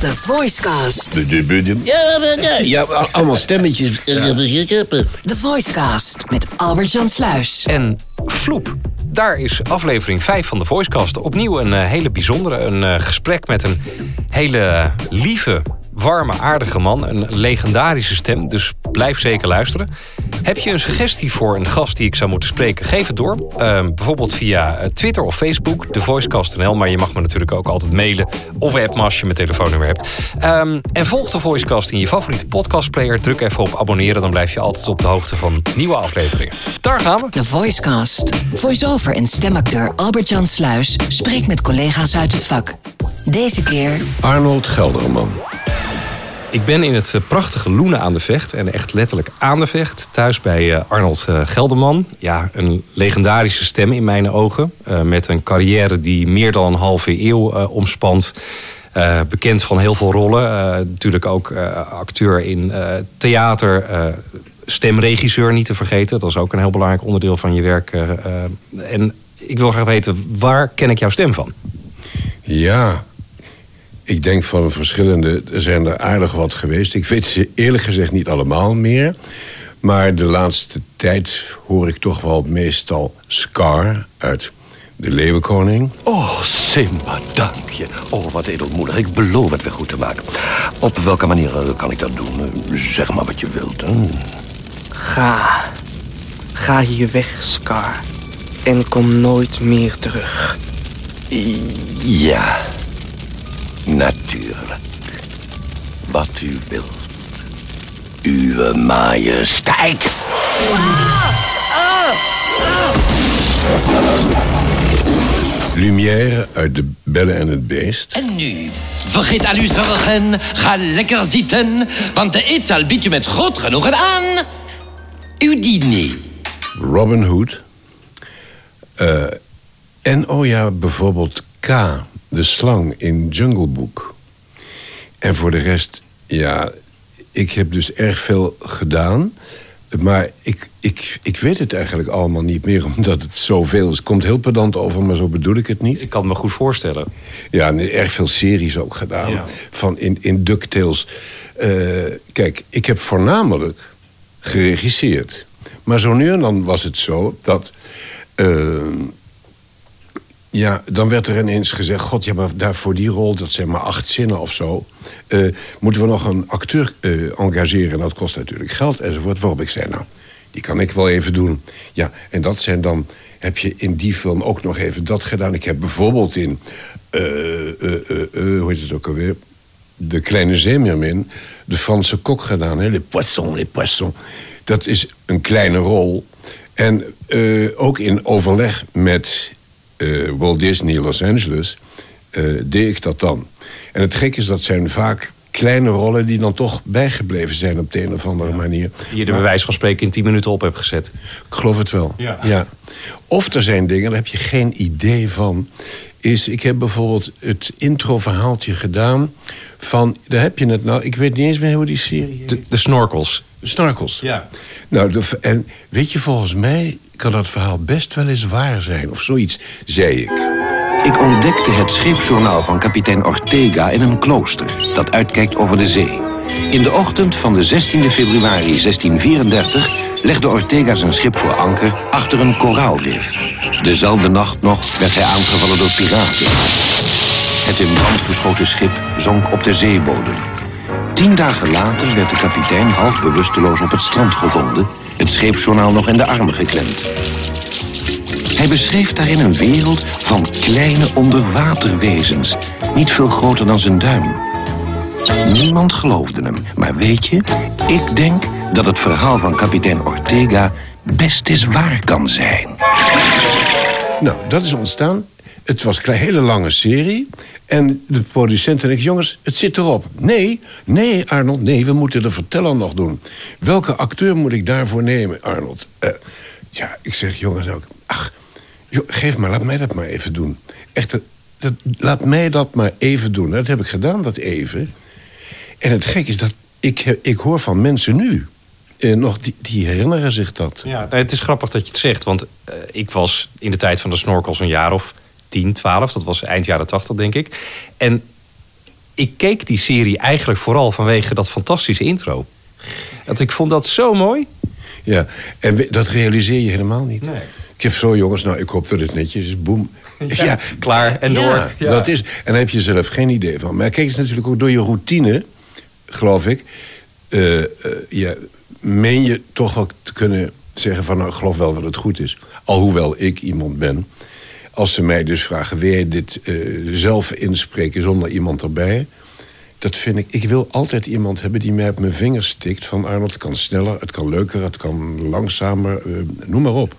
De Voicecast. Ja, ja, ja, allemaal stemmetjes. De Voicecast met Albert-Jan Sluis. En Vloep. Daar is aflevering 5 van de Voicecast. Opnieuw een eh, hele bijzondere. Een eh, gesprek met een hele lieve, warme, aardige man. Een legendarische stem, dus blijf zeker luisteren. Heb je een suggestie voor een gast die ik zou moeten spreken? Geef het door. Ehm, bijvoorbeeld via eh, Twitter of Facebook, de Voicecast.nl. Maar je mag me natuurlijk ook altijd mailen of appen als je mijn telefoonnummer hebt. Ehm, en volg de Voicecast in je favoriete podcastplayer. Druk even op abonneren, dan blijf je altijd op de hoogte van nieuwe afleveringen. Daar gaan we. De Voicecast. Voice-over en stemacteur Albert-Jan Sluis spreekt met collega's uit het vak. Deze keer Arnold Gelderman. Ik ben in het eh, prachtige Loenen aan de Vecht. En echt letterlijk aan de Vecht. Thuis bij eh, Arnold eh, Gelderman. Ja, een legendarische stem in mijn ogen. Met een carrière die meer dan een halve eeuw omspant. Bekend van heel veel rollen. Natuurlijk ook acteur in theater. stemregisseur niet te vergeten. Dat is ook een heel belangrijk onderdeel van je werk. en ik wil graag weten, waar ken ik jouw stem van? Ja, ik denk van verschillende. Er zijn er aardig wat geweest. Ik weet ze eerlijk gezegd niet allemaal meer. Maar de laatste tijd hoor ik toch wel meestal Scar uit De Leeuwenkoning. Oh, Simba, dank je. Oh, wat edelmoedig. Ik beloof het weer goed te maken. Op welke manier eh, kan ik dat doen? Eh, Zeg maar wat je wilt. Hè? Ga. Ga hier weg, Scar. En kom nooit meer terug. Ja, natuurlijk. Wat u wilt. Uwe majesteit. Lumière uit De Belle en het Beest. En nu, vergeet al uw zorgen, ga lekker zitten, want de eetzaal biedt u met groot genoegen aan. Uw diner. Robin Hood. Eh, en oh ja, bijvoorbeeld K, de slang in Jungle Book. En voor de rest, ja, ik heb dus erg veel gedaan. Maar ik, ik, ik weet het eigenlijk allemaal niet meer, omdat het zoveel is. Het komt heel pedant over, maar zo bedoel ik het niet. Ik kan me goed voorstellen. Ja, en erg veel series ook gedaan. Ja. Van in, in DuckTales. Eh, kijk, ik heb voornamelijk geregisseerd. Maar zo nu en dan was het zo dat... eh, ja, dan werd er ineens gezegd... God, ja, maar daar voor die rol, dat zijn maar acht zinnen of zo... eh, moeten we nog een acteur eh, engageren. Dat kost natuurlijk geld enzovoort. Waarop ik zei, nou, die kan ik wel even doen. Ja, en dat zijn dan... Heb je in die film ook nog even dat gedaan? Ik heb bijvoorbeeld in... eh, hoe heet het ook alweer? De Kleine Zeemeermin, de Franse kok gedaan. Hè? Les poissons, les poissons. Dat is een kleine rol. En ook in overleg met eh, Walt Disney Los Angeles eh, deed ik dat dan. En het gek is, dat zijn vaak kleine rollen die dan toch bijgebleven zijn op de een of andere manier. Die je er bij wijze van spreken in 10 minuten op hebt gezet. Ik geloof het wel. Ja. Of er zijn dingen, daar heb je geen idee van. Is, ik heb bijvoorbeeld het introverhaaltje gedaan van, daar heb je het nou, ik weet niet eens meer hoe die serie heet. De, de snorkels. Ja. Nou, de, en weet je, volgens mij kan dat verhaal best wel eens waar zijn. Of zoiets, zei ik. Ik ontdekte het scheepsjournaal van kapitein Ortega in een klooster dat uitkijkt over de zee. In de ochtend van de 16 februari 1634 legde Ortega zijn schip voor anker achter een koraalrif. Dezelfde nacht nog werd hij aangevallen door piraten. Het in brand geschoten schip zonk op de zeebodem. Tien dagen later werd de kapitein half bewusteloos op het strand gevonden, het scheepsjournaal nog in de armen geklemd. Hij beschreef daarin een wereld van kleine onderwaterwezens, niet veel groter dan zijn duim. Niemand geloofde hem, maar weet je, ik denk dat het verhaal van kapitein Ortega best eens waar kan zijn. Nou, dat is ontstaan. Het was een hele lange serie. En de producent en ik, jongens, het zit erop. Nee, nee, Arnold, nee, we moeten de verteller nog doen. Welke acteur moet ik daarvoor nemen, Arnold? Eh, ja, ik zeg, jongens, ook, ach, geef maar, laat mij dat maar even doen. Echt, dat, laat mij dat maar even doen. Dat heb ik gedaan, dat even. En het gek is dat ik, ik hoor van mensen nu... eh, nog, die, die herinneren zich dat. Ja, het is grappig dat je het zegt. Want eh, ik was in de tijd van de snorkels een jaar of 10, 12. Dat was eind jaren 80, denk ik. En ik keek die serie eigenlijk vooral vanwege dat fantastische intro. Want ik vond dat zo mooi. Ja, en we- dat realiseer je helemaal niet. Nee. Ik heb zo jongens, nou ik hoop dat het netjes is, boem. Ja, klaar en door. Ja, Ja. dat is. En daar heb je zelf geen idee van. Maar kijk eens natuurlijk ook door je routine, geloof ik. eh, eh, ja, meen je toch wel te kunnen zeggen van nou, ik geloof wel dat het goed is. Alhoewel ik iemand ben. Als ze mij dus vragen, wil je dit eh, zelf inspreken zonder iemand erbij? Dat vind ik. Ik wil altijd iemand hebben die mij op mijn vingers stikt. Van Arnold, het kan sneller, het kan leuker, het kan langzamer, eh, noem maar op.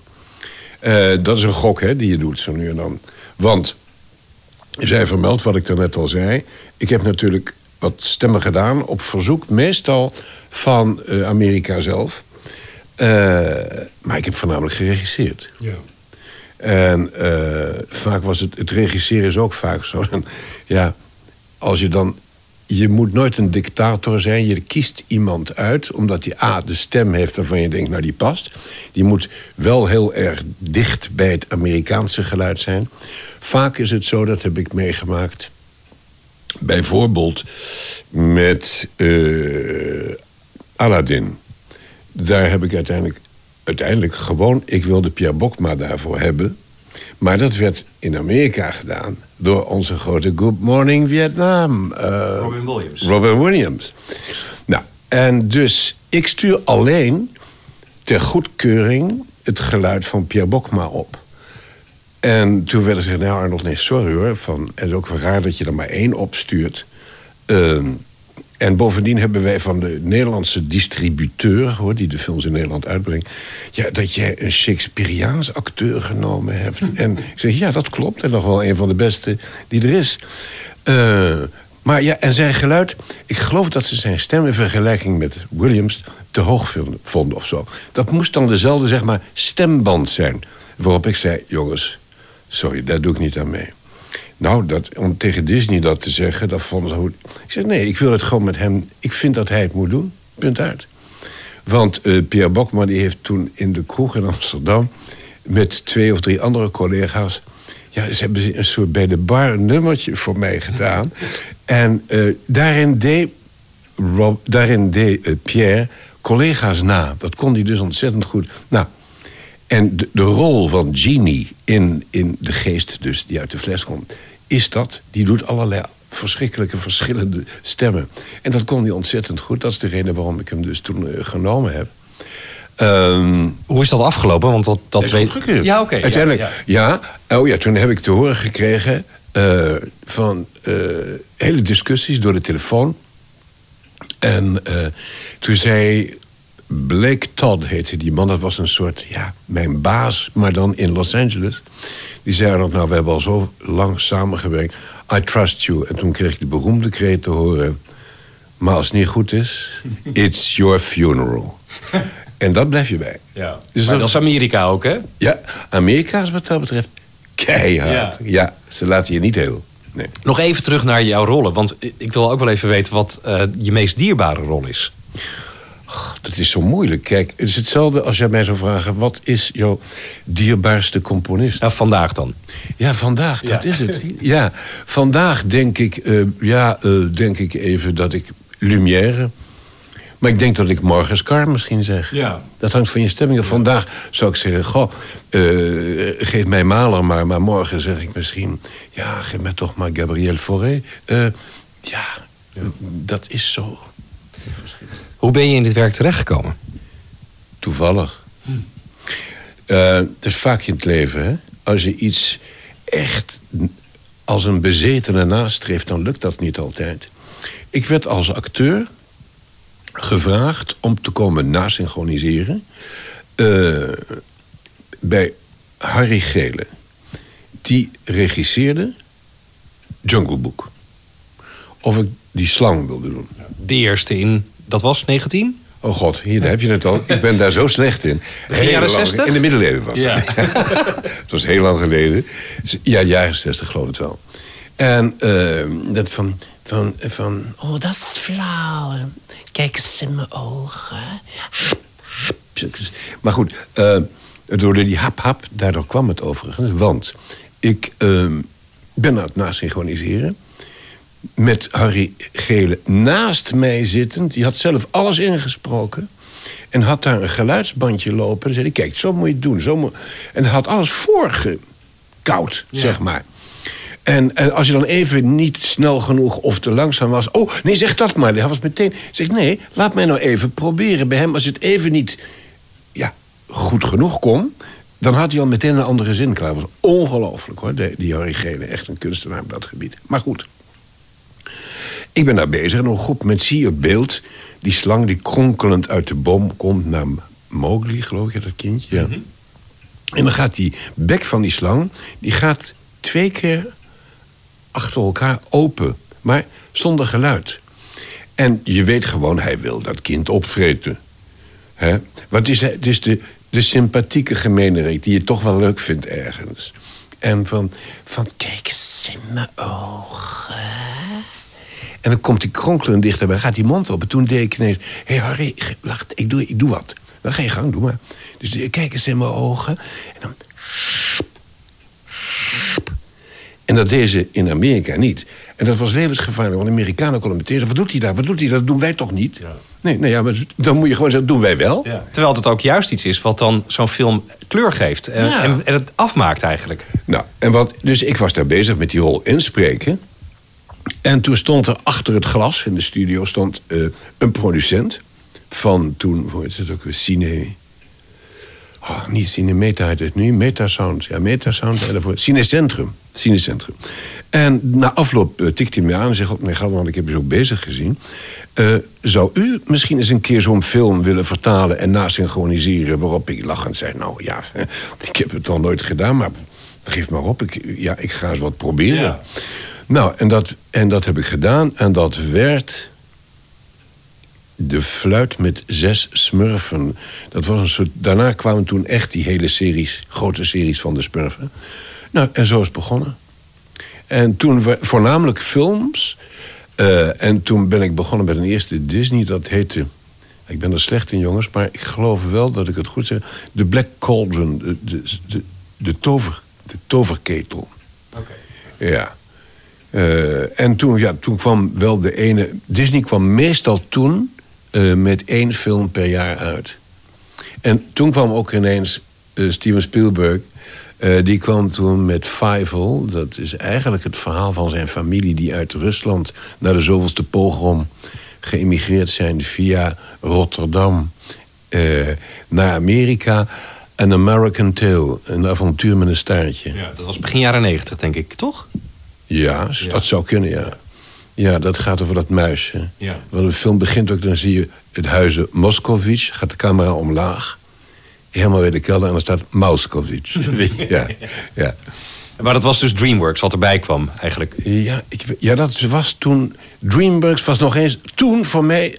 Eh, dat is een gok hè, die je doet zo nu en dan. Want, zij vermeldt wat ik daarnet al zei. Ik heb natuurlijk wat stemmen gedaan op verzoek, meestal van Amerika zelf. Maar ik heb voornamelijk geregisseerd. Ja. En eh, vaak was het, het regisseren is ook vaak zo. Ja, als je dan, je moet nooit een dictator zijn. Je kiest iemand uit, omdat die A, de stem heeft waarvan je denkt, nou die past. Die moet wel heel erg dicht bij het Amerikaanse geluid zijn. Vaak is het zo, dat heb ik meegemaakt. Bijvoorbeeld met eh Aladdin. Daar heb ik uiteindelijk, uiteindelijk gewoon... ik wilde Pierre Bokma daarvoor hebben. Maar dat werd in Amerika gedaan door onze grote Good Morning Vietnam. eh, Robin Williams. Robin Williams. Nou, en dus ik stuur alleen ter goedkeuring het geluid van Pierre Bokma op. En toen werd er gezegd, nou Arnold, nee, sorry hoor. Van, het is ook wel raar dat je er maar één opstuurt. Ehm, en bovendien hebben wij van de Nederlandse distributeur... Hoor, die de films in Nederland uitbrengt... Ja, dat jij een Shakespeareaans acteur genomen hebt. En ik zeg, ja, dat klopt. En nog wel een van de beste die er is. Eh, maar ja, en zijn geluid... Ik geloof dat ze zijn stem in vergelijking met Williams... te hoog vonden of zo. Dat moest dan dezelfde, zeg maar, stemband zijn. Waarop ik zei, jongens, sorry, daar doe ik niet aan mee. Nou, dat, om tegen Disney dat te zeggen, dat ze goed. Ik zeg, nee, ik wil het gewoon met hem... Ik vind dat hij het moet doen, punt uit. Want eh, Pierre Bokman die heeft toen in de kroeg in Amsterdam... met twee of drie andere collega's... Ja, ze hebben een soort bij de bar nummertje voor mij gedaan. en eh, daarin deed, Rob, daarin deed eh, Pierre collega's na. Dat kon hij dus ontzettend goed. Nou, en de, de rol van Genie in, in de geest, dus die uit de fles komt, is dat. Die doet allerlei verschrikkelijke verschillende stemmen. En dat kon hij ontzettend goed. Dat is de reden waarom ik hem dus toen eh, genomen heb. Ehm, Hoe is dat afgelopen? Want dat, dat weet. Ja, oké. Uiteindelijk, ja. ja, Oh ja, toen heb ik te horen gekregen eh, van eh, hele discussies door de telefoon. En toen zei Blake Todd, heette die man, dat was een soort, ja, mijn baas, maar dan in Los Angeles. Die zei dat, nou, we hebben al zo lang samengewerkt. I trust you. En toen kreeg ik de beroemde kreet te horen. Maar als het niet goed is, it's your funeral. En dat blijf je bij. Ja. Dus maar dat- is Amerika ook, hè? Ja, Amerika is wat dat betreft keihard. Ja. Ja, ze laten je niet heel. Nee. Nog even terug naar jouw rollen. Want ik wil ook wel even weten wat eh, je meest dierbare rol is. Dat is zo moeilijk. Kijk, het is hetzelfde als jij mij zou vragen... wat is jouw dierbaarste componist? Nou, vandaag dan. Ja, vandaag, dat Ja. is het. Ja, vandaag denk ik, eh, ja, eh, denk ik even dat ik Lumière... Maar ik denk dat ik Morgenskar misschien zeg. Ja. Dat hangt van je stemming. Vandaag zou ik zeggen, goh, eh, geef mij Maler maar. Maar morgen zeg ik misschien, ja, geef mij toch maar Gabriel Fauré. Eh, ja, dat is zo Hoe ben je in dit werk terechtgekomen? toevallig. Eh, het is vaak in het leven, hè. Als je iets echt als een bezetene nastreeft, dan lukt dat niet altijd. Ik werd als acteur gevraagd om te komen nasynchroniseren... eh, bij Harry Gele. Die regisseerde Jungle Book. Of ik die slang wilde doen. De eerste in, dat was 19? Oh god, hier daar heb je het al. Ik ben daar zo slecht in. Heel jaren lang- 60? In de middeleeuwen was Ja. het. het was heel lang geleden. Ja, jaren 60 geloof ik wel. En eh, dat van, van, van... Oh, dat is flauw. Kijk eens in mijn ogen. Hap, hap. Maar goed, eh, door die hap hap, daardoor kwam het overigens. Want ik eh, ben aan het nasynchroniseren. Met Harry Gele naast mij zittend. Die had zelf alles ingesproken. En had daar een geluidsbandje lopen. En zei hij, kijk, zo moet je het doen. Zo moet... En had alles voorgekoud, zeg maar. En, en als je dan even niet snel genoeg of te langzaam was... oh, nee, zeg dat maar. Hij was meteen... Zeg, nee, laat mij nou even proberen bij hem. Als het even niet ja, goed genoeg kon... dan had hij al meteen een andere zin klaar. Dat was ongelooflijk, hoor, die, die Harry Gele. Echt een kunstenaar op dat gebied. Maar goed. Ik ben daar bezig en op een groep met zie je beeld... die slang die kronkelend uit de boom komt naar Mowgli, geloof je, dat kindje? Ja. En dan gaat die bek van die slang... die gaat twee keer achter elkaar open, maar zonder geluid. En je weet gewoon, hij wil dat kind opvreten. Hè? Want het is, het is de, de sympathieke gemeenerik die je toch wel leuk vindt ergens. En van, van kijk eens in mijn ogen. En dan komt die kronkelend dichterbij, gaat die mond op. En toen deed ik ineens, hé hey Harry, wacht, ik doe, ik doe wat. Dan ga je gang, doe maar. Dus kijk eens in mijn ogen. En dan... En dat deden ze in Amerika niet. En dat was levensgevaarlijk, want Amerikanen konden meteen zeggen... wat doet hij daar, wat doet hij, dat doen wij toch niet? Nee, nou ja, maar dan moet je gewoon zeggen, doen wij wel. Terwijl het ook juist iets is wat dan zo'n film kleur geeft. En, Ja. en, en het afmaakt eigenlijk. Nou, en wat, dus ik was daar bezig met die rol inspreken. En toen stond er achter het glas in de studio stond, eh, een producent van toen, hoe heet het ook weer, Cine... Oh, niet Cinemeta heet het nu, Metasound. Ja, Metasound. Cinecentrum. Cinecentrum. En na afloop uh, tikte hij me aan en zegt... "Oh, meneer Galman, ik heb u zo bezig gezien. Eh, zou u misschien eens een keer zo'n film willen vertalen... en nasynchroniseren waarop ik lachend zei... nou ja, ik heb het nog nooit gedaan, maar geef maar op. Ik, ja, ik ga eens wat proberen. Ja. Nou, en dat, en dat heb ik gedaan. En dat werd de fluit met zes smurfen. Dat was een soort, daarna kwamen toen echt die hele series, grote series van de smurfen. Nou, en zo is het begonnen. En toen we, voornamelijk films. eh, en toen ben ik begonnen met een eerste Disney, dat heette. Ik ben er slecht in, jongens, maar ik geloof wel dat ik het goed zeg. De Black Cauldron, de, de, de, de, tover, de toverketel. Ja. Eh, en toen, ja, toen kwam wel de ene. Disney kwam meestal toen eh, met één film per jaar uit. En toen kwam ook ineens eh, Steven Spielberg. die kwam toen met Fievel. Dat is eigenlijk het verhaal van zijn familie die uit Rusland naar de zoveelste pogrom geëmigreerd zijn via Rotterdam naar Amerika. An American Tale, een avontuur met een staartje. Ja, dat was begin jaren negentig, denk ik, toch? Ja, dat zou kunnen, ja. Ja, dat gaat over dat muisje. Ja. Want de film begint ook, dan zie je het huizen Moskovits, gaat de camera omlaag. Helemaal weer de kelder en dan staat Moskovits. ja, ja. Maar dat was dus DreamWorks wat erbij kwam, eigenlijk. Ja, ik, ja, dat was toen. DreamWorks was nog eens. Toen voor mij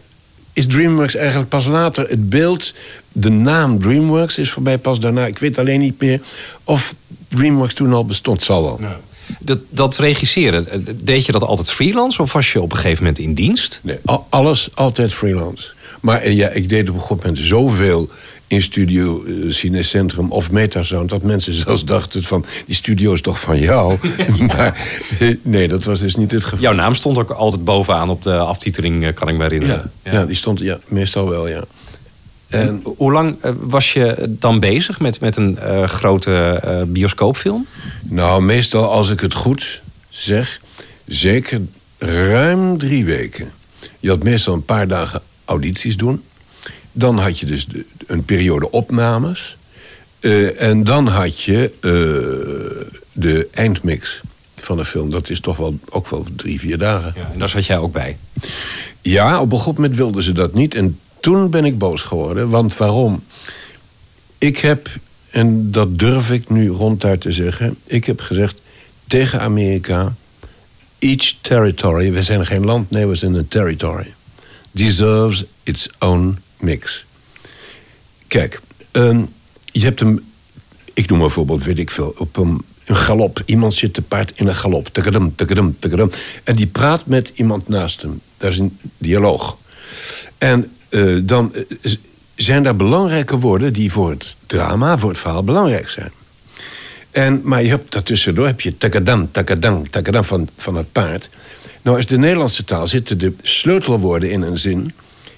is DreamWorks eigenlijk pas later het beeld. De naam DreamWorks is voor mij pas daarna. Ik weet alleen niet meer of DreamWorks toen al bestond. Zal wel. Dat, dat regisseren, eh, deed je dat altijd freelance of was je op een gegeven moment in dienst? Nee, alles altijd freelance. Maar eh, ja, ik deed op een gegeven moment zoveel in studio eh, Cinecentrum of Metasound... dat mensen zelfs dachten van, die studio is toch van jou? maar nee, dat was dus niet het geval. Jouw naam stond ook altijd bovenaan op de aftiteling, kan ik me herinneren. Ja, ja. die stond ja, meestal wel, ja. En Hoe lang eh, was je dan bezig met, met een eh, grote eh, bioscoopfilm? nou, meestal als ik het goed zeg, zeker ruim drie weken. Je had meestal een paar dagen audities doen. Dan had je dus de- een periode opnames. Eh, en dan had je eh, de eindmix van de film. Dat is toch wel ook wel drie, vier dagen. Ja, en daar zat jij ook bij. Ja, op een gegeven moment wilden ze dat niet. En toen ben ik boos geworden. Want waarom? Ik heb, en dat durf ik nu ronduit te zeggen... ik heb gezegd tegen Amerika... each territory, we zijn geen land, nee, we zijn een territory... deserves its own mix. Kijk, ehm, je hebt hem... Ik noem bijvoorbeeld, weet ik veel, op een, een galop. Iemand zit te paard in een galop. En die praat met iemand naast hem. Dat is een dialoog. En eh, dan eh, zijn daar belangrijke woorden die voor het drama, voor het verhaal belangrijk zijn. En, maar je hebt daartussendoor heb je takadam, takadam, takadam van, van het paard. Nou, is de Nederlandse taal zitten de sleutelwoorden in een zin...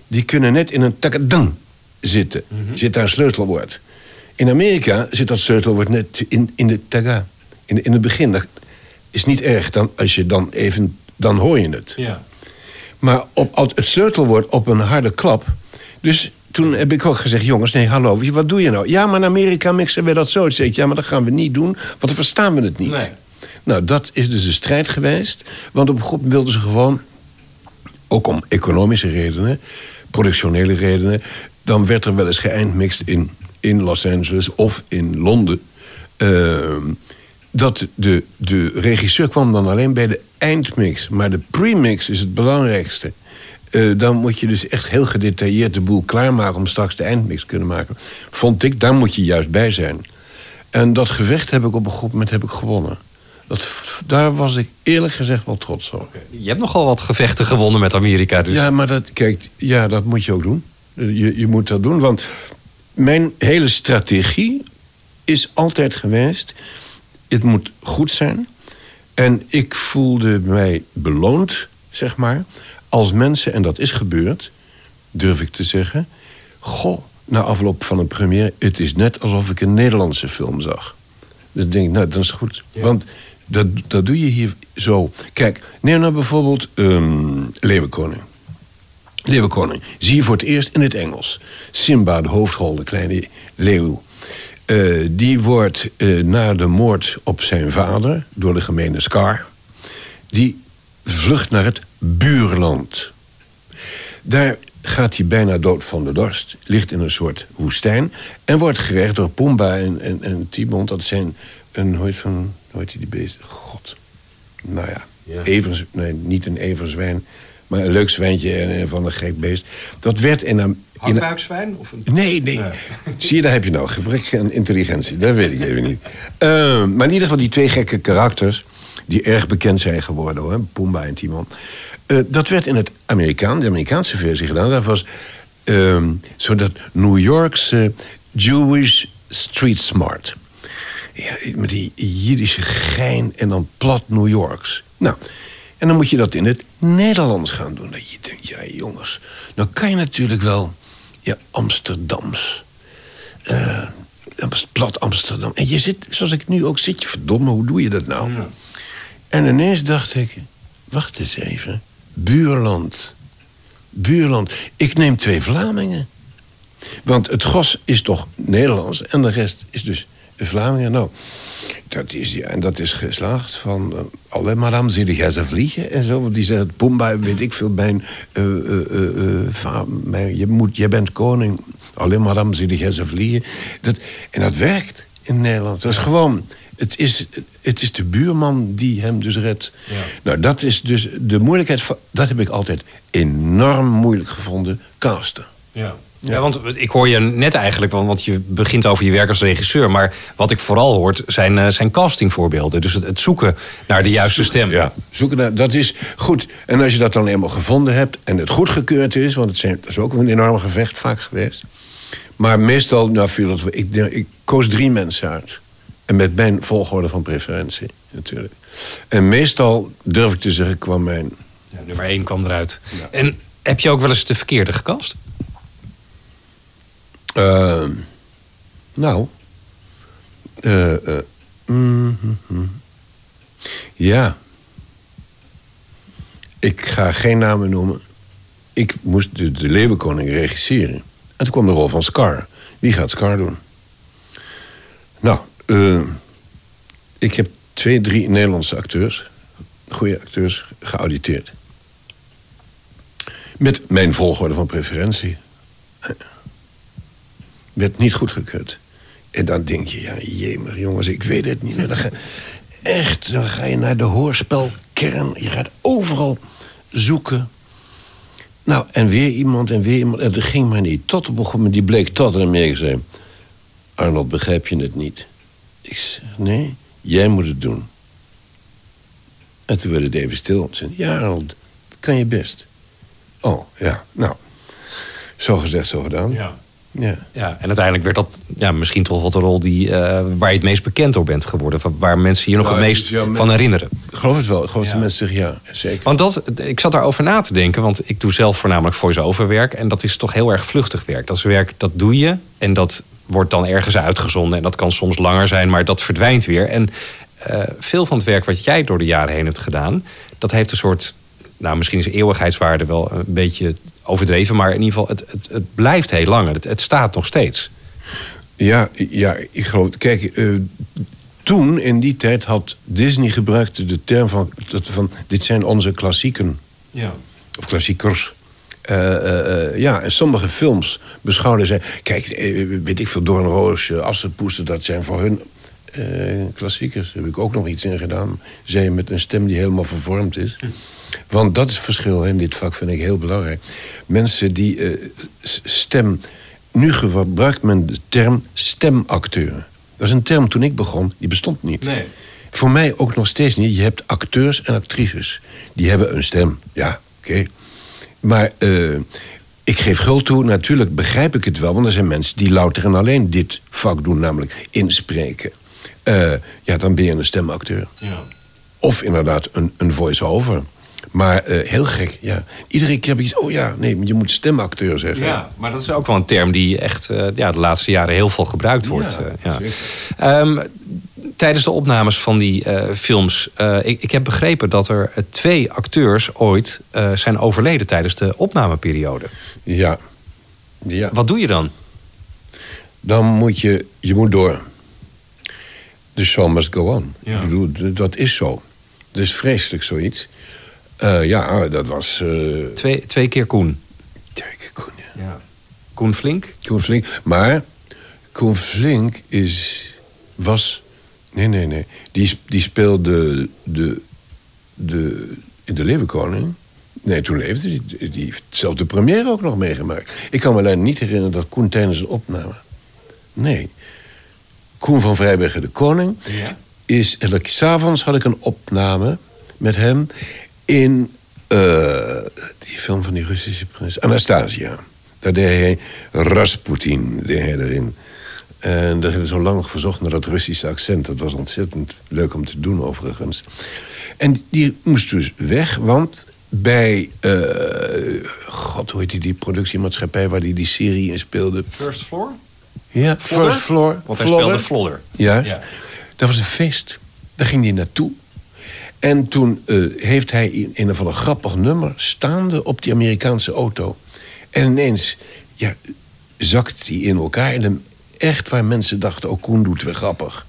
die kunnen net in een takadang zitten. Zit daar een sleutelwoord. In Amerika zit dat sleutelwoord net in, in de taga. In, in het begin. Dat is niet erg. Dan, als je dan even... Dan hoor je het. Ja. Maar op, het sleutelwoord op een harde klap. Dus toen heb ik ook gezegd: jongens, nee, hallo, wat doe je nou? Ja, maar in Amerika mixen we dat zo. Ik: ja, maar dat gaan we niet doen, want dan verstaan we het niet. Nee. Nou, dat is dus een strijd geweest. Want op een groep wilden ze gewoon, ook om economische redenen, productionele redenen. dan werd er wel eens geëindmixt in, in Los Angeles of in Londen. Ehm, dat de, de regisseur kwam dan alleen bij de eindmix. Maar de premix is het belangrijkste. Eh, dan moet je dus echt heel gedetailleerd de boel klaarmaken... om straks de eindmix te kunnen maken. Vond ik, daar moet je juist bij zijn. En dat gevecht heb ik op een goed moment heb ik gewonnen. Dat, daar was ik eerlijk gezegd wel trots op. Je hebt nogal wat gevechten gewonnen met Amerika. Dus. Ja, maar dat, kijk, ja, dat moet je ook doen. Je, je moet dat doen, want mijn hele strategie is altijd geweest... het moet goed zijn. En ik voelde mij beloond, zeg maar, als mensen... en dat is gebeurd, durf ik te zeggen... goh, na afloop van een première... het is net alsof ik een Nederlandse film zag. Dan denk ik, nou, dat is goed. Want dat, dat doe je hier zo. Kijk, neem nou bijvoorbeeld um, Leeuwenkoning. Leeuwenkoning. Zie je voor het eerst in het Engels. Simba, de hoofdrol, de kleine leeuw. Uh, die wordt uh, na de moord op zijn vader door de gemene Scar... die vlucht naar het buurland. Daar gaat hij bijna dood van de dorst. Ligt in een soort woestijn. En wordt gerecht door Pumba en, en, en Timon. Dat zijn een, hoe heet, van, hoe heet die beest? God. Nou ja, Ja. Evers, nee, niet een everzwijn. Maar een leuk zwijntje en van een gek beest. Dat werd in... Hakbuikzwijn? Of een... Nee, nee. Zie je, daar heb je nou gebrek aan intelligentie. Dat weet ik even niet. Eh, maar in ieder geval die twee gekke karakters... die erg bekend zijn geworden, hoor. Pumba en Timon. Eh, dat werd in het Amerikaan, de Amerikaanse versie gedaan. Dat was ehm zodat New Yorkse Jewish street smart. Ja, met die Jiddische gein en dan plat New Yorks. Nou, en dan moet je dat in het Nederlands gaan doen. Dat je denkt, ja jongens, dan kan je natuurlijk wel ja, Amsterdams. eh, plat Amsterdam. En je zit, zoals ik nu ook zit, je verdomme, hoe doe je dat nou? En ineens dacht ik, wacht eens even. Buurland. Buurland. Ik neem twee Vlamingen. Want het gros is toch Nederlands en de rest is dus Vlamingen. Nou, dat is, ja, en dat is geslaagd van... Uh, alle madame, zie jij ze vliegen en zo. Want die zegt, Pumba, weet ik veel, mijn... eh, eh, eh, eh, va- mijn- je, moet, je bent koning. Alleen madame, zie jij ze vliegen. Dat, en dat werkt in Nederland. Dat is gewoon... Het is, het is de buurman die hem dus redt. Nou, dat is dus de moeilijkheid. Van, dat heb ik altijd enorm moeilijk gevonden, casten. Ja. Ja, want ik hoor je net eigenlijk, want je begint over je werk als regisseur. Maar wat ik vooral hoort zijn, eh, zijn castingvoorbeelden. Dus het, het zoeken naar de juiste stem. Ja, zoeken naar, dat is goed. En als je dat dan eenmaal gevonden hebt en het goedgekeurd is, want het zijn, dat is ook een enorm gevecht vaak geweest. Maar meestal, nou, viel het, ik, ik koos drie mensen uit. En met mijn volgorde van preferentie, natuurlijk. En meestal, durf ik te zeggen, kwam mijn. Ja, nummer één kwam eruit. En heb je ook wel eens de verkeerde gekast? Eh, nou. mm, mm. Ja. Ik ga geen namen noemen. Ik moest de, de Leeuwenkoning regisseren. En toen kwam de rol van Scar. Wie gaat Scar doen? Nou, ik heb twee, drie Nederlandse acteurs, goede acteurs, geauditeerd. Met mijn volgorde van preferentie. Werd niet goedgekeurd. En dan denk je, ja, jemig, jongens, ik weet het niet meer. Dan ga, echt, dan ga je naar de hoorspelkern. Je gaat overal zoeken. Nou, en weer iemand en weer iemand. En dat ging maar niet. Tot op een gegeven die bleek tot en meer zei... Arnold, begrijp je het niet? Ik zeg, nee, jij moet het doen. En toen werd het even stil. Ze zei, ja, Arnold, dat kan je best. Oh, ja, nou. Zo gezegd, zo gedaan. Ja. Ja. Ja, en uiteindelijk werd dat ja, misschien toch wel de rol die, eh, waar je het meest bekend door bent geworden. Van Waar mensen je nog Nou, het meest van herinneren. Ik geloof het wel. Ik geloof Ja. dat mensen zeggen ja, zeker. Want dat, ik zat daarover na te denken, want ik doe zelf voornamelijk voice-over werk. En dat is toch heel erg vluchtig werk. Dat is werk, dat doe je en dat wordt dan ergens uitgezonden. En dat kan soms langer zijn, maar dat verdwijnt weer. En eh, veel van het werk wat jij door de jaren heen hebt gedaan, dat heeft een soort, nou misschien is eeuwigheidswaarde wel een beetje overdreven, maar in ieder geval, het, het, het blijft heel lang. Het, het staat nog steeds. Ja, ja, ik geloof. Kijk, eh, toen in die tijd had Disney gebruikte de term van, dat van dit zijn onze klassieken. Ja. Of klassiekers. Eh, eh, ja, en sommige films beschouwden zij... Kijk, weet ik veel, Doornroos, Assenpoester... dat zijn voor hun eh, klassiekers. Daar heb ik ook nog iets in gedaan. Zij met een stem die helemaal vervormd is. Want dat is het verschil in dit vak, vind ik heel belangrijk. Mensen die eh, stem... Nu gebruikt men de term stemacteur. Dat is een term toen ik begon, die bestond niet. Nee. Voor mij ook nog steeds niet. Je hebt acteurs en actrices. Die hebben een stem. Ja, oké. Maar eh, ik geef guld toe, natuurlijk begrijp ik het wel. Want er zijn mensen die louter en alleen dit vak doen, namelijk inspreken. Eh, ja, dan ben je een stemacteur. Of inderdaad een, een voice-over. Maar eh, heel gek, ja. Iedere keer heb ik iets, oh ja, nee, je moet stemacteur zeggen. Ja, maar dat is ook wel een term die echt eh, ja, de laatste jaren heel veel gebruikt wordt. Ja, eh, ja. Ehm, tijdens de opnames van die films, ik, ik heb begrepen dat er twee acteurs ooit zijn overleden tijdens de opnameperiode. Ja. ja. Wat doe je dan? dan moet je, je moet door. The show must go on. Ja. Ik bedoel, dat is zo. Dat is vreselijk zoiets. Eh, ja, dat was... eh Twee, twee keer Koen. Kijk, Koen, ja. Ja. Koen Flink? Koen Flink. Maar Koen Flink is, was... Nee, nee, nee. Die, die speelde de, de, in De Leeuwenkoning. Nee, toen leefde hij. Die, die heeft zelfs de première ook nog meegemaakt. Ik kan me alleen niet herinneren dat Koen tijdens een opname... Nee. Koen van Vrijbergen de Koning Ja. is... elke s'avonds had ik een opname met hem in eh, die film van die Russische prins. Anastasia. Daar deed hij Rasputin deed hij erin. En dat hebben we zo lang verzocht naar dat Russische accent. Dat was ontzettend leuk om te doen, overigens. En die moest dus weg, want bij... eh, God, hoe heet die, die productiemaatschappij waar die die serie in speelde? First Floor? Ja, Flodder? First Floor. Want hij Flodder. speelde Flodder. Ja. Ja. Dat was een feest. Daar ging hij naartoe. En toen eh, heeft hij in een of ander grappig nummer staande op die Amerikaanse auto. En ineens ja, zakt hij in elkaar. En hem echt waar mensen dachten, oh Koen doet weer grappig.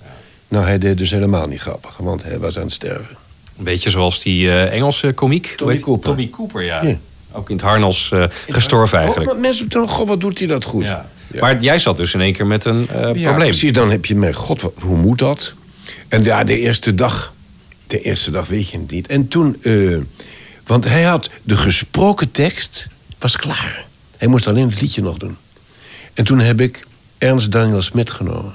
Nou, hij deed dus helemaal niet grappig, want hij was aan het sterven. Een beetje zoals die eh, Engelse komiek. Tommy Cooper. Tommy Cooper, ja. Ja. Ook in het harnas eh, gestorven eigenlijk. Oh, mensen toen, god, wat doet hij dat goed. Ja. Ja. Maar jij zat dus in één keer met een probleem. precies. Dan heb je met God, wat, hoe moet dat? En ja, de eerste dag. De eerste dag weet je het niet. En toen, eh, want hij had de gesproken tekst, was klaar. Hij moest alleen het liedje nog doen. En toen heb ik Ernst Daniel Smit genomen.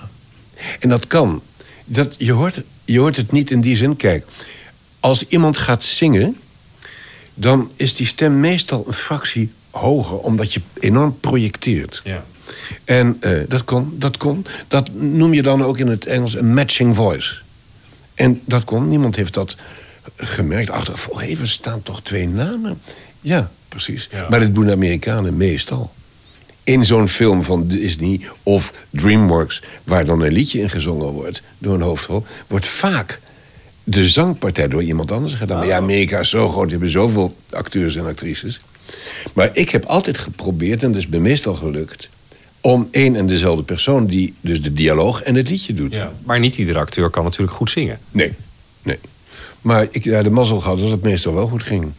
En dat kan. Dat, je, hoort, je hoort het niet in die zin. Kijk, als iemand gaat zingen, dan is die stem meestal een fractie hoger, omdat je enorm projecteert. Ja. En eh, dat kon, dat kon. Dat noem je dan ook in het Engels een matching voice. En dat kon, niemand heeft dat gemerkt. Achteraf, oh, hé, er staan toch twee namen? Ja, precies. Ja. Maar dat doen de Amerikanen meestal. In zo'n film van Disney of DreamWorks... waar dan een liedje in gezongen wordt door een hoofdrol... wordt vaak de zangpartij door iemand anders gedaan. Maar ja, Amerika is zo groot, die hebben zoveel acteurs en actrices. Maar ik heb altijd geprobeerd, en dat is me meestal gelukt... om één en dezelfde persoon die dus de dialoog en het liedje doet. Ja. Maar niet iedere acteur kan natuurlijk goed zingen. Nee, nee. Maar ik heb de mazzel gehad dat het meestal wel goed ging.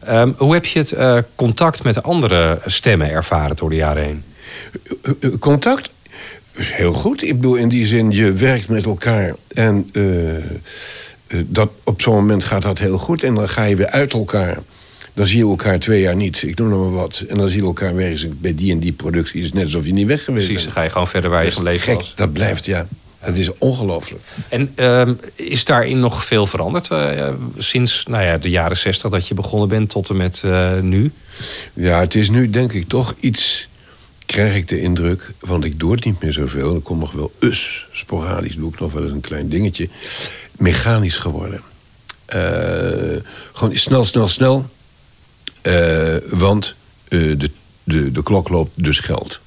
Ehm, hoe heb je het eh, contact met andere stemmen ervaren door de jaren heen? Eh, eh, Contact? Heel goed. Ik bedoel, in die zin, je werkt met elkaar. En dat, op zo'n moment gaat dat heel goed. En dan ga je weer uit elkaar. Dan zie je elkaar twee jaar niet. Ik noem nog maar wat. En dan zie je elkaar weer eens bij die en die productie. Het is net alsof je niet weg geweest Precies, dan ga je gewoon verder waar je is gebleven gek. was. Dat blijft, ja. Dat is ongelooflijk. En ehm, is daarin nog veel veranderd eh, sinds nou ja, de jaren zestig dat je begonnen bent tot en met eh, nu? Ja, het is nu denk ik toch iets. krijg ik de indruk, want ik doe het niet meer zoveel. Ik kom nog wel us, sporadisch doe ik nog wel eens een klein dingetje. Mechanisch geworden. Eh, gewoon snel, snel, snel. Eh, want eh, de, de, de klok loopt dus geld.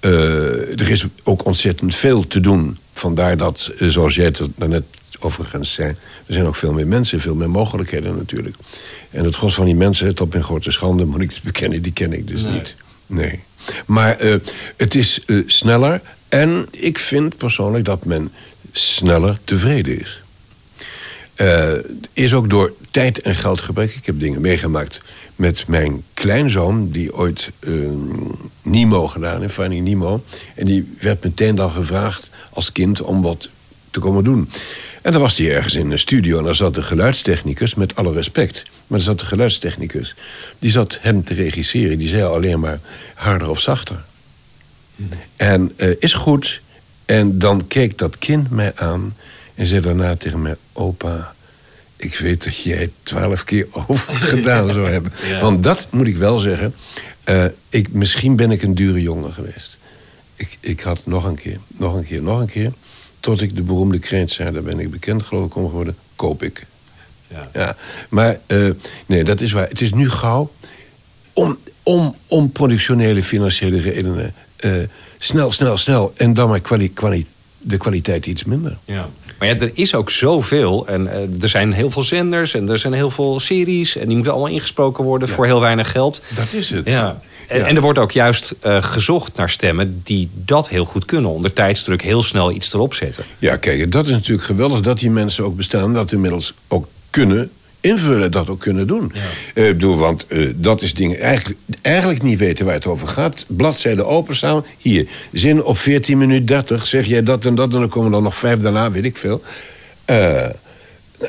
Eh, er is ook ontzettend veel te doen. Vandaar dat, zoals jij het daarnet overigens zei... er zijn ook veel meer mensen, veel meer mogelijkheden natuurlijk. En het gros van die mensen, tot mijn grote schande... moet ik dus bekennen, die ken ik dus niet. Nee. Maar het is sneller. En ik vind persoonlijk dat men sneller tevreden is. Eh, is ook door tijd en geldgebrek. Ik heb dingen meegemaakt met mijn kleinzoon, die ooit eh, Nemo gedaan heeft, Finding Nemo. En die werd meteen dan gevraagd als kind om wat te komen doen. En dan was hij ergens in een studio en daar zat de geluidstechnicus, met alle respect. Maar er zat de geluidstechnicus, die zat hem te regisseren. Die zei alleen maar harder of zachter. En eh, is goed. En dan keek dat kind mij aan en zei daarna tegen mij: Opa, ik weet dat jij twaalf keer over gedaan zou hebben. Want dat moet ik wel zeggen. eh, ik, misschien ben ik een dure jongen geweest. Ik, ik had nog een keer, nog een keer, nog een keer. Tot ik de beroemde kreet zei: daar ben ik bekend geloof ik om geworden. Koop ik. Ja. maar eh, nee, dat is waar. Het is nu gauw om, om, om productionele, financiële redenen. eh, snel, snel, snel. En dan maar kwali, kwali, de kwaliteit iets minder. Ja. Maar ja, er is ook zoveel. En eh, er zijn heel veel zenders en er zijn heel veel series. En die moeten allemaal ingesproken worden voor heel weinig geld. Dat is het. Ja. En, Ja. en er wordt ook juist eh, gezocht naar stemmen die dat heel goed kunnen. Onder tijdsdruk heel snel iets erop zetten. Ja, kijk, dat is natuurlijk geweldig dat die mensen ook bestaan. Dat inmiddels ook kunnen invullen, dat ook kunnen doen. Eh, Ik bedoel, want eh, dat is dingen eigenlijk, eigenlijk niet weten waar het over gaat. Bladzijde openstaan. Hier, zin op 14 minuten 30. Zeg jij dat en dat en dan komen er nog vijf daarna, weet ik veel. Eh,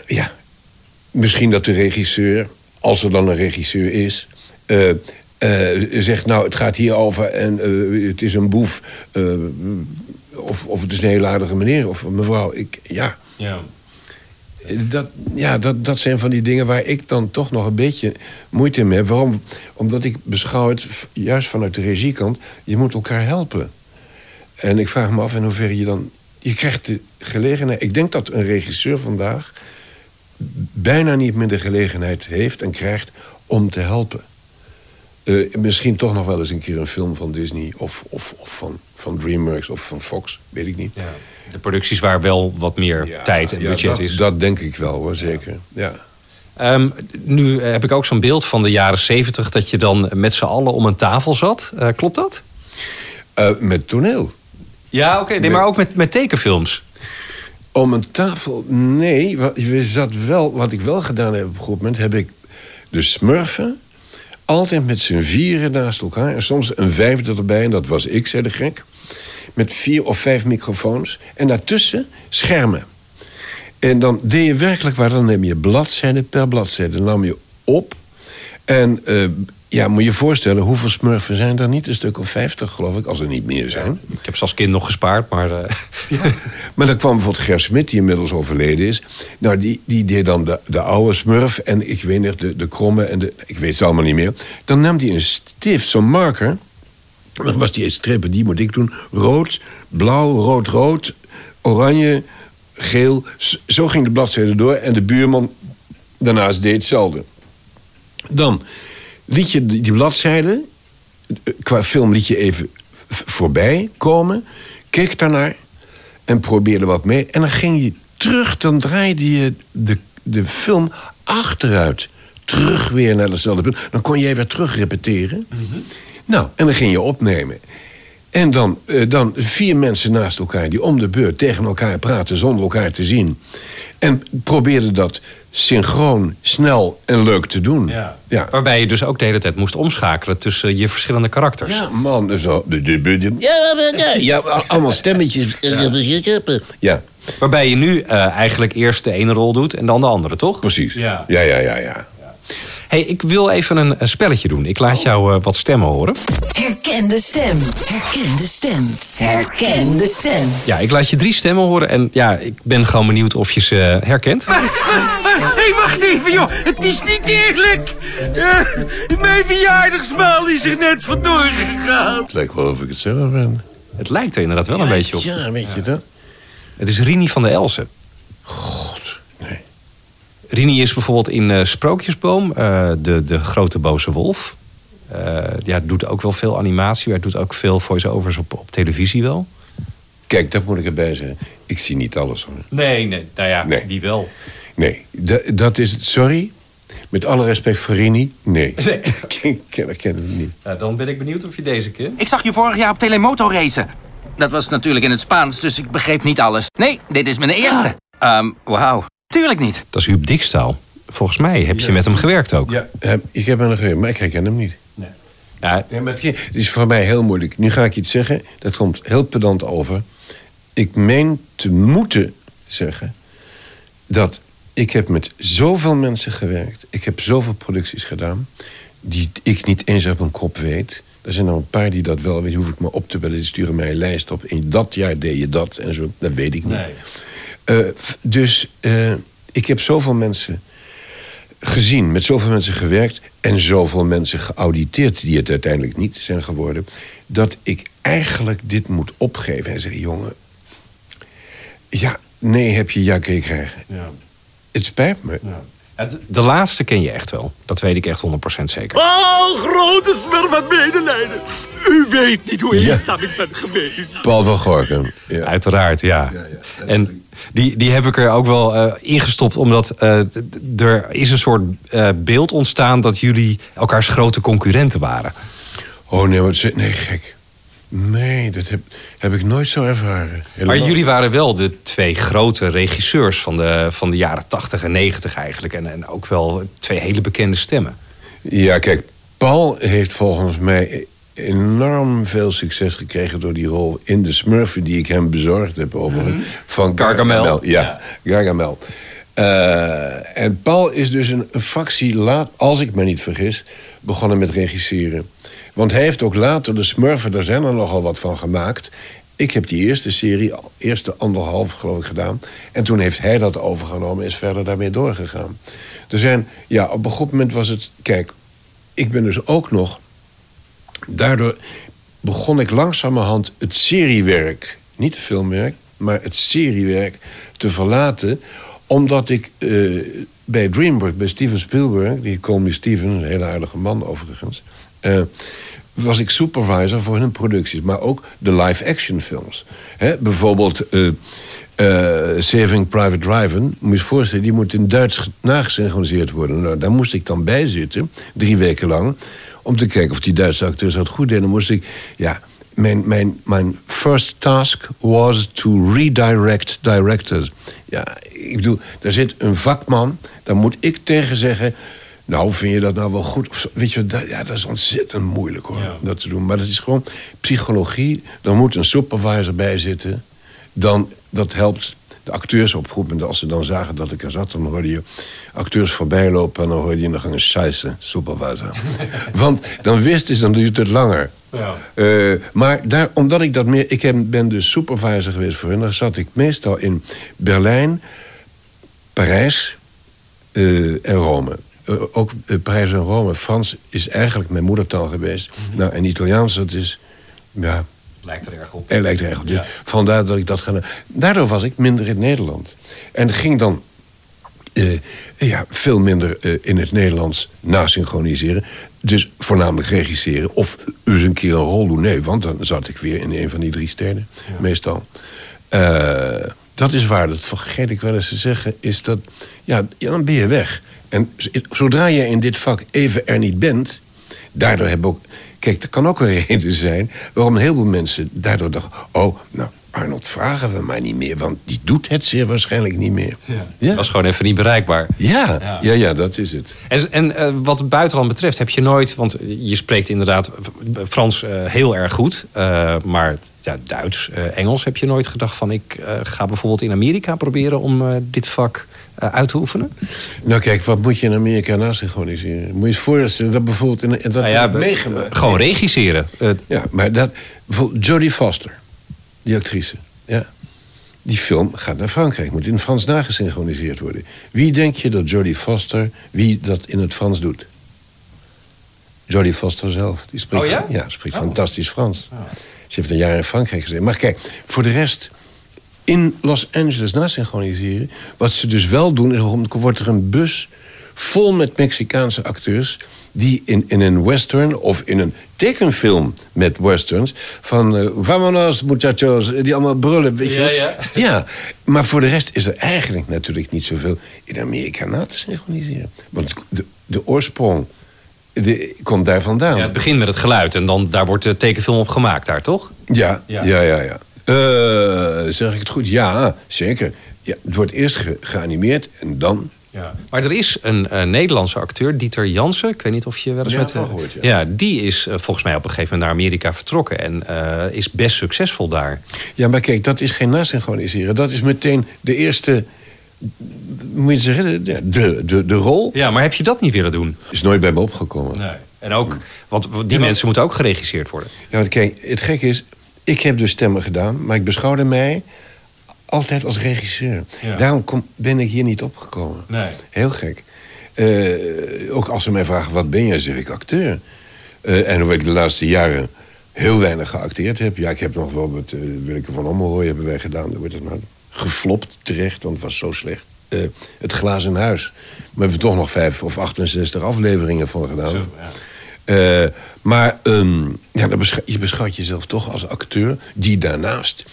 ja, misschien dat de regisseur, als er dan een regisseur is... eh, eh, zegt, nou, het gaat hier over en eh, het is een boef... eh, of, of het is een hele aardige meneer of mevrouw. Ik, ja, Ja. Dat, ja dat, dat zijn van die dingen waar ik dan toch nog een beetje moeite mee heb. Waarom? Omdat ik beschouw het, juist vanuit de regiekant... je moet elkaar helpen. En ik vraag me af in hoeverre je dan... Je krijgt de gelegenheid... Ik denk dat een regisseur vandaag... bijna niet meer de gelegenheid heeft en krijgt om te helpen. Eh, misschien toch nog wel eens een keer een film van Disney... of, of, of van, van DreamWorks of van Fox, weet ik niet. Ja. De producties waar wel wat meer Ja, tijd en ja, budget dat, is. Dat denk ik wel, hoor, zeker. Ja. Ehm, nu heb ik ook zo'n beeld van de jaren zeventig... dat je dan met z'n allen om een tafel zat. Eh, klopt dat? Eh, met toneel. Ja, oké. nee, maar ook met, met tekenfilms. Om een tafel, nee. Je zat wel, wat ik wel gedaan heb op een goed moment, heb ik de smurfen altijd met z'n vieren naast elkaar. En soms een vijfde erbij, en dat was ik, zei de gek. Met vier of vijf microfoons. En daartussen schermen. En dan deed je werkelijk waar, dan neem je bladzijde per bladzijde. Dan nam je op. En eh, ja, moet je je voorstellen, hoeveel smurfen zijn er niet? Een stuk of vijftig, geloof ik, als er niet meer zijn. Ik heb ze als kind nog gespaard, maar... eh, Maar dan kwam bijvoorbeeld Ger Smit, die inmiddels overleden is. Nou, die, die deed dan de, de oude smurf en ik weet niet, de, de kromme en de... Ik weet ze allemaal niet meer. Dan nam hij een stift, zo'n marker. Dan was die strepen, die moet ik doen. Rood, blauw, rood, rood, oranje, geel. Zo ging de bladzijde door en de buurman daarnaast deed hetzelfde. Dan liet je die bladzijde, eh, qua film liet je even voorbij komen, keek daarnaar en probeerde wat mee. En dan ging je terug, dan draaide je de, de film achteruit. Terug weer naar dezelfde punt. Dan kon jij weer terug repeteren. Nou, en dan ging je opnemen. En dan, eh, dan vier mensen naast elkaar die om de beurt tegen elkaar praten zonder elkaar te zien. En probeerden dat synchroon, snel en leuk te doen. Ja. Waarbij je dus ook de hele tijd moest omschakelen tussen je verschillende karakters. Ja, man, zo. Ja, ja, ja, ja, allemaal stemmetjes. Ja, Waarbij je nu eh, eigenlijk eerst de ene rol doet en dan de andere, toch? precies. Ja. Ja, ja, ja, ja. Hey, ik wil even een, een spelletje doen. Ik laat jou eh, wat stemmen horen. Herken de stem. Herken de stem. Herken de stem. Ja, ik laat je drie stemmen horen. En ja, ik ben gewoon benieuwd of je ze eh, herkent. Hé, hey, wacht even, joh. Het is niet eerlijk. Eh, mijn verjaardagsmaal is er net vandoor gegaan. Het lijkt wel of ik het zelf ben. Het lijkt er inderdaad wel een beetje op. Ja, weet je dat? Het is Rini van der Elsen. God. Rini is bijvoorbeeld in eh, Sprookjesboom, eh, de, de grote boze wolf. Eh ja, doet ook wel veel animatie. Hij doet ook veel voice-overs op, op televisie wel. Kijk, dat moet ik erbij zeggen. Ik zie niet alles hoor. Nee, nee, nou ja, Nee. wie wel. Nee, da- dat is het. Sorry. Met alle respect voor Rini, nee. Nee. ik ken, ik ken hem niet. Nou, dan ben ik benieuwd of je deze kent. Ik zag je vorig jaar op Telemoto racen. Dat was natuurlijk in het Spaans, dus ik begreep niet alles. Nee, dit is mijn eerste. Ehm, wauw. Tuurlijk niet. Dat is Huub Dikstaal. Volgens mij heb je met hem gewerkt ook. Ja, heb- ik heb hem nog gewerkt, maar ik herken hem niet. Ja, Nee, maar het, is voor mij heel moeilijk. Nu ga ik iets zeggen, dat komt heel pedant over. Ik meen te moeten zeggen dat ik heb met zoveel mensen gewerkt. Ik heb zoveel producties gedaan die ik niet eens op een kop weet. Er zijn er een paar die dat wel weten. Hoef ik maar op te bellen. Die sturen mij een lijst op. In dat jaar deed je dat en zo. Dat weet ik niet. Nee. Eh, dus eh, ik heb zoveel mensen gezien, met zoveel mensen gewerkt en zoveel mensen geauditeerd die het uiteindelijk niet zijn geworden, dat ik eigenlijk dit moet opgeven en zeggen: jongen, ja, nee, heb je ja, kun je krijgen. Het spijt me. Het- De laatste ken je echt wel. Dat weet ik echt 100% zeker. Oh, grote smurf van medelijden. U weet niet hoe Ja. eenzaam ik ben geweest. Paul van Gorkum. Ja. Uiteraard, ja. En die, die heb ik er ook wel eh, ingestopt, omdat eh, er is een soort eh, beeld ontstaan dat jullie elkaars grote concurrenten waren. Oh nee, wat nee, gek. Nee, dat heb, heb ik nooit zo ervaren. Maar jullie waren wel de twee grote regisseurs van de, van de jaren 80 en 90 eigenlijk. En, en ook wel twee hele bekende stemmen. Ja, kijk, Paul heeft volgens mij enorm veel succes gekregen door die rol in de Smurfen die ik hem bezorgd heb over van Gargamel. Ja, Gargamel. Eh, en Paul is dus een, een fractie laat, als ik me niet vergis, begonnen met regisseren. Want hij heeft ook later de Smurfen, daar zijn er nogal wat van gemaakt. Ik heb die eerste serie, eerste anderhalf geloof ik, gedaan. En toen heeft hij dat overgenomen en is verder daarmee doorgegaan. Er zijn, ja, op een goed moment was het. Kijk, ik ben dus ook nog. Daardoor begon ik langzamerhand het seriewerk, niet het filmwerk, maar het seriewerk te verlaten. Omdat ik eh, bij DreamWorks, bij Steven Spielberg, die Me Steven, een hele aardige man overigens, eh, was ik supervisor voor hun producties, maar ook de live-action films. Bijvoorbeeld eh, Saving Private Ryan, moet je je voorstellen, die moet in Duits ge- nagesynchroniseerd worden. Nou, daar moest ik dan bij zitten, drie weken lang, om te kijken of die Duitse acteurs dat goed deden. Dan moest ik, ja, mijn, mijn, mijn first task was to redirect directors. Ja, ik bedoel, daar zit een vakman, daar moet ik tegen zeggen. Nou, vind je dat nou wel goed? Of? Weet je, dat, ja, dat is ontzettend moeilijk hoor, dat te doen. Maar dat is gewoon psychologie. Er moet een supervisor bij zitten. Dan, dat helpt de acteurs op goed moment. Als ze dan zagen dat ik er zat, dan hoorde je acteurs voorbij lopen... en dan hoorde je gang een scheisse, supervisor. Want dan wist ze, dan duurt het langer. Eh, maar daar, omdat ik dat meer... Ik heb, ben dus supervisor geweest voor hen. Dan zat ik meestal in Berlijn, Parijs eh, en Rome. Eh, ook Parijs en Rome. Frans is eigenlijk mijn moedertaal geweest. Nou, en Italiaans, dat is... Ja, Lijkt er erg op. er lijkt er echt op. Dus Ja. Vandaar dat ik dat ga. Daardoor was ik minder in Nederland. En ging dan eh, ja, veel minder eh, in het Nederlands nasynchroniseren. Dus voornamelijk regisseren. Of eens een keer een rol doen. Nee, want dan zat ik weer in een van die drie steden. Meestal. Eh, dat is waar. Dat vergeet ik wel eens te zeggen. Is dat, ja, ja, dan ben je weg. En zodra je in dit vak even er niet bent... Daardoor hebben ook... Kijk, er kan ook een reden zijn... waarom een heleboel mensen daardoor dachten... oh, nou, Arnold vragen we maar niet meer... want die doet het zeer waarschijnlijk niet meer. Ja, Was gewoon even niet bereikbaar. ja, Ja. ja, ja, dat is het. En, en eh, wat het buitenland betreft, heb je nooit, want je spreekt inderdaad Frans eh, heel erg goed, eh, maar ja, Duits, eh, Engels, heb je nooit gedacht van ik eh, ga bijvoorbeeld in Amerika proberen om eh, dit vak eh, uit te oefenen? Nou kijk, wat moet je in Amerika nasynchroniseren? Moet je je voorstellen dat bijvoorbeeld... In, dat Nou ja, meegemaakt. Gewoon regisseren. Ja, maar dat... Bijvoorbeeld Jodie Foster, die actrice. Ja. Die film gaat naar Frankrijk. Moet in het Frans nagesynchroniseerd worden. Wie denk je dat Jodie Foster... wie dat in het Frans doet? Jodie Foster zelf. Die spreekt, Oh ja? ja, spreekt fantastisch Frans. Ze heeft een jaar in Frankrijk gezeten. Maar kijk, voor de rest... in Los Angeles nasynchroniseren... wat ze dus wel doen... is wordt er een bus vol met Mexicaanse acteurs... die in, in een western of in een tekenfilm met westerns... van eh vamonos muchachos, die allemaal brullen, weet je Ja, ja. Ja, maar voor de rest is er eigenlijk natuurlijk niet zoveel... in Amerika na te synchroniseren. Want de, de oorsprong de, komt daar vandaan. ja, het begint met het geluid en dan, daar wordt de tekenfilm op gemaakt daar, toch? Ja, Ja. ja, ja, ja. Eh, zeg ik het goed? Ja, zeker. Ja, het wordt eerst ge- geanimeerd en dan... Ja. Maar er is een eh, Nederlandse acteur, Dieter Jansen. Ik weet niet of je wel eens Ja, met... gehoord, ja. ja, die is eh, volgens mij op een gegeven moment naar Amerika vertrokken... en eh, is best succesvol daar. Ja, maar kijk, dat is geen nasynchroniseren. Dat is meteen de eerste... Moet je zeggen, de, de, de, de rol Ja, maar heb je dat niet willen doen? is nooit bij me opgekomen. Nee. En ook, want die mensen moeten ook geregisseerd worden. Ja, want kijk, het gekke is... Ik heb dus stemmen gedaan, maar ik beschouwde mij altijd als regisseur. Ja. Daarom kom, ben ik hier niet opgekomen. Nee. Heel gek. Eh, ook als ze mij vragen, wat ben jij, zeg ik acteur. Eh, en hoewel ik de laatste jaren heel weinig geacteerd heb. Ja, ik heb nog wel met uh, Willeke van Ommelrooy hebben wij gedaan. Daar wordt het nou geflopt terecht, want het was zo slecht. Het glazen huis. Maar we hebben toch nog vijf of 68 afleveringen van gedaan. Eh, maar ehm, ja, dan je beschouwt jezelf toch als acteur... die daarnaast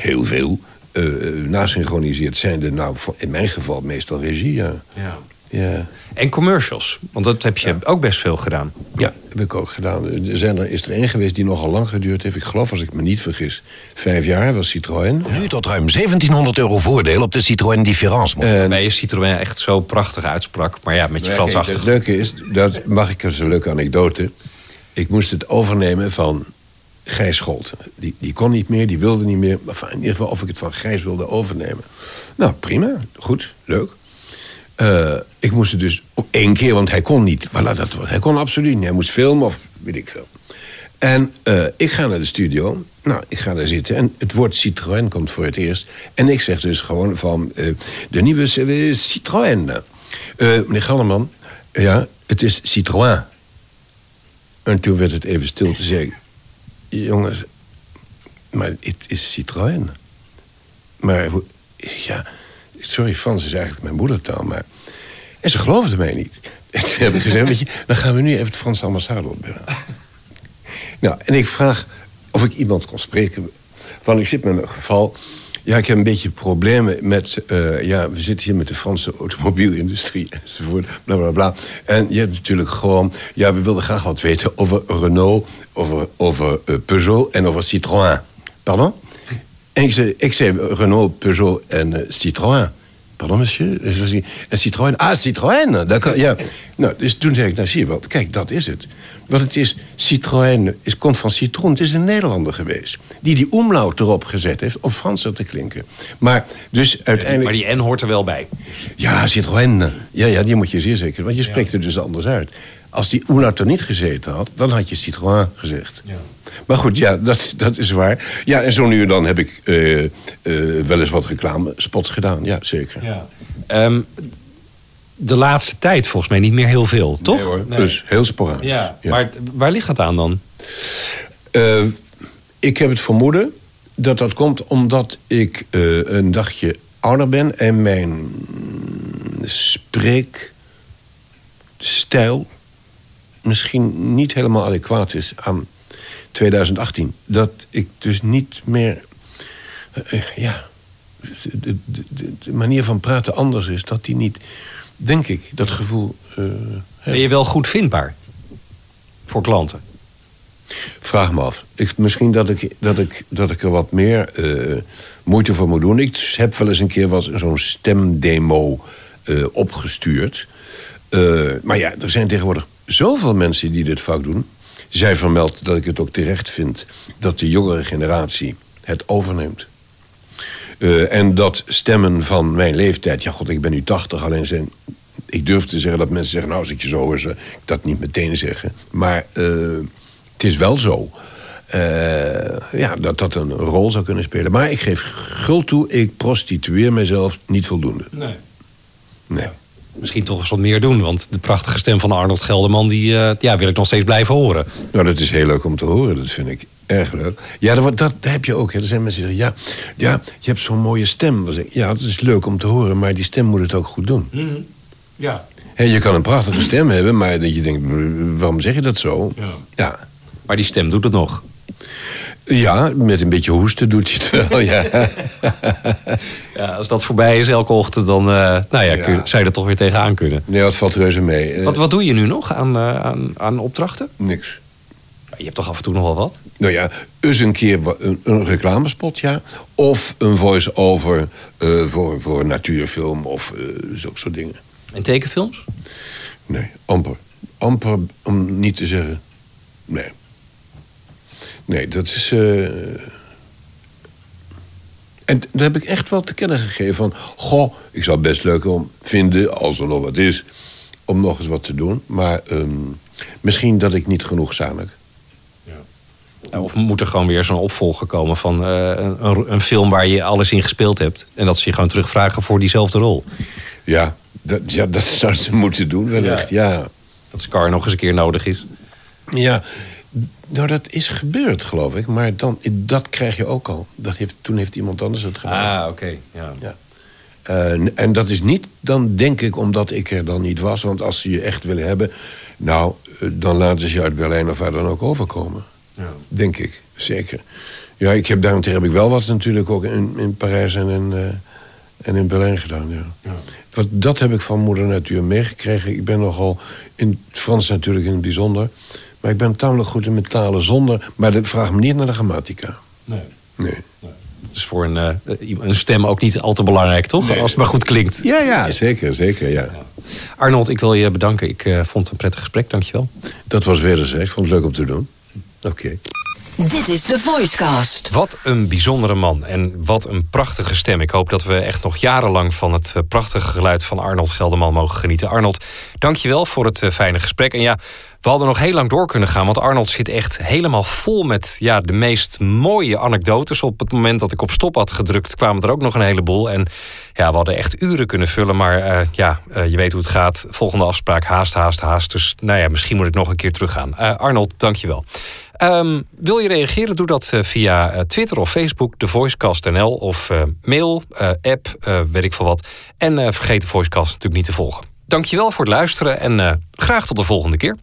heel veel eh nasynchroniseert. Zijn er nou, in mijn geval, meestal regie, ja. Ja. Ja, En commercials, want dat heb je ook best veel gedaan. ja heb ik ook gedaan. Er zijn er, is er één geweest die nogal lang geduurd heeft. Ik geloof, als ik me niet vergis, vijf jaar. was Citroën. Nu tot ruim 1700 euro voordeel op de Citroën Difference. model. Waarbij je Citroën echt zo prachtig uitsprak. Maar ja, met je Frans kijk, Het achtergrond. leuke is, dat mag ik eens een leuke anekdote. Ik moest het overnemen van Gijs Scholten. Die, die kon niet meer, die wilde niet meer. Maar in ieder geval of ik het van Gijs wilde overnemen. Nou, prima, goed, leuk. Eh, ik moest het dus op één keer, want hij kon niet. Voilà, dat, hij kon absoluut niet. Hij moest filmen of weet ik veel. En eh, ik ga naar de studio. Nou, ik ga daar zitten. En het woord Citroën komt voor het eerst. En ik zeg dus gewoon van... eh, de nieuwe CV Citroën. Meneer Gallerman, ja, het is Citroën. En toen werd het even stil te zeggen... Jongens, maar het is Citroën. Maar ja, sorry, Frans is eigenlijk mijn moedertaal, maar... En ze geloofden mij niet. En toen heb ik gezegd, weet je, dan gaan we nu even de Franse ambassade opbellen. Nou, en ik vraag of ik iemand kon spreken. Van, ik zit met een geval... Ja, ik heb een beetje problemen met... eh, ja, we zitten hier met de Franse automobielindustrie enzovoort, bla bla bla. En je hebt natuurlijk gewoon... Ja, we wilden graag wat weten over Renault, over, over eh, Peugeot en over Citroën. Pardon? En ik zei, ik zei Renault, Peugeot en eh, Citroën. Pardon, monsieur? En Citroën? Ah, Citroën! d'accord, Ja. Nou, dus toen zei ik, nou zie je wel, kijk, dat is het. Want het is, Citroën is, komt van citroen. Het is een Nederlander geweest. Die die omlaut erop gezet heeft om Franser te klinken. Maar dus uiteindelijk... Maar die N hoort er wel bij. Ja, Citroën. Ja, ja, die moet je zeer zeker. Want je spreekt er dus anders uit. Als die omlaut er niet gezeten had, dan had je Citroën gezegd. Maar goed, ja, dat, dat is waar. Ja, en zo nu en dan heb ik eh, wel eens wat reclame spots gedaan. Ja, zeker. Ehm, de laatste tijd volgens mij niet meer heel veel, toch? Nee, hoor. Dus heel sporadisch. Ja. Maar waar ligt dat aan dan? Eh, ik heb het vermoeden dat dat komt omdat ik eh, een dagje ouder ben en mijn spreekstijl misschien niet helemaal adequaat is aan 2018. Dat ik dus niet meer. eh, ja. De, de, de, de manier van praten anders is. Dat die niet. Denk ik, dat gevoel. eh, Ben je wel goed vindbaar? Voor klanten? Vraag me af. Ik, misschien dat ik, dat, ik, dat ik er wat meer eh, moeite voor moet doen. Ik heb wel eens een keer wat- zo'n stemdemo eh, opgestuurd. Maar ja, er zijn tegenwoordig zoveel mensen die dit vak doen. Zij vermeldt dat ik het ook terecht vind dat de jongere generatie het overneemt. Eh, en dat stemmen van mijn leeftijd... Ja, god, ik ben nu 80, alleen zijn... Ik durf te zeggen dat mensen zeggen... nou, als ik je zo hoor, ze dat niet meteen zeggen. Maar eh, het is wel zo... eh, ja, dat dat een rol zou kunnen spelen. Maar ik geef gul toe, ik prostitueer mezelf niet voldoende. Nee. Nee. Misschien toch eens wat meer doen. Want de prachtige stem van Arnold Gelderman... die ja, wil ik nog steeds blijven horen. Nou, dat is heel leuk om te horen. Dat vind ik erg leuk. Ja, dat, dat heb je ook. Hè. Er zijn mensen die zeggen... Ja, ja je hebt zo'n mooie stem. Ja, dat is leuk om te horen. Maar die stem moet het ook goed doen. Ja. Hè, je kan een prachtige stem hebben... maar dat je denkt, waarom zeg je dat zo? Ja. Ja. Maar die stem doet het nog. Ja, met een beetje hoesten doet hij het wel, ja. Ja, als dat voorbij is elke ochtend, dan eh, nou ja, kun je- zou je er toch weer tegenaan kunnen. Nee, dat valt reuze mee. Wat, wat doe je nu nog aan, eh, aan, aan opdrachten? Niks. Je hebt toch af en toe nog wel wat? Nou ja, eens een keer een, een reclamespot, ja. Of een voice-over eh, voor, voor een natuurfilm of eh zulke soort dingen. En tekenfilms? Nee, amper. Amper om niet te zeggen. Nee. Nee, dat is. eh, En daar heb ik echt wel te kennen gegeven van. Goh, ik zou het best leuk om vinden, als er nog wat is, om nog eens wat te doen. Maar ehm, misschien dat ik niet genoeg zanik. Ja, Of moet er gewoon weer zo'n opvolger komen van eh, een, een, film waar je alles in gespeeld hebt. En dat ze je gewoon terugvragen voor diezelfde rol. Ja, dat, ja, dat zou ze moeten doen, wellicht. Ja. Dat Scar nog eens een keer nodig is. Ja, nou dat is gebeurd, geloof ik. Maar dan, dat krijg je ook al. Dat heeft, toen heeft iemand anders het gedaan. Ah, oké. Ja. Ja. En, en dat is niet, dan denk ik, omdat ik er dan niet was. Want als ze je echt willen hebben, nou, eh, dan laten ze je uit Berlijn of waar dan ook overkomen. Ja. Denk ik, zeker. Ja, ik heb daarentegen heb ik wel wat natuurlijk ook in, in Parijs en in, eh, en in Berlijn gedaan. Ja. Wat, dat heb ik van moeder natuur meegekregen. Ik ben nogal, in het Frans natuurlijk in het bijzonder... maar ik ben tamelijk goed in met talen zonder... maar dat vraagt me niet naar de grammatica. Nee. Nee. Dat is voor een, eh, een stem ook niet al te belangrijk, toch? Als het maar goed klinkt. Ja, ja, zeker, zeker, ja. Arnold, ik wil je bedanken. Ik eh, vond het een prettig gesprek, dankjewel. Dat was wederzijds. Ik vond het leuk om te doen. Oké. Dit is de Voicecast. Wat een bijzondere man en wat een prachtige stem. Ik hoop dat we echt nog jarenlang van het eh, prachtige geluid van Arnold Gelderman mogen genieten. Arnold, dankjewel voor het eh, fijne gesprek. En ja, we hadden nog heel lang door kunnen gaan, want Arnold zit echt helemaal vol met ja, de meest mooie anekdotes. Op het moment dat ik op stop had gedrukt, kwamen er ook nog een heleboel. En ja, we hadden echt uren kunnen vullen, maar eh, ja, eh, je weet hoe het gaat. Volgende afspraak, haast, haast, haast. Dus nou ja, misschien moet ik nog een keer teruggaan. Eh Arnold, dankjewel. Ehm wil je reageren? Doe dat eh, via eh, Twitter of Facebook, de Voicecast.nl of eh, mail, app, weet ik veel wat. En vergeet de Voicecast natuurlijk niet te volgen. Dankjewel voor het luisteren en graag tot de volgende keer.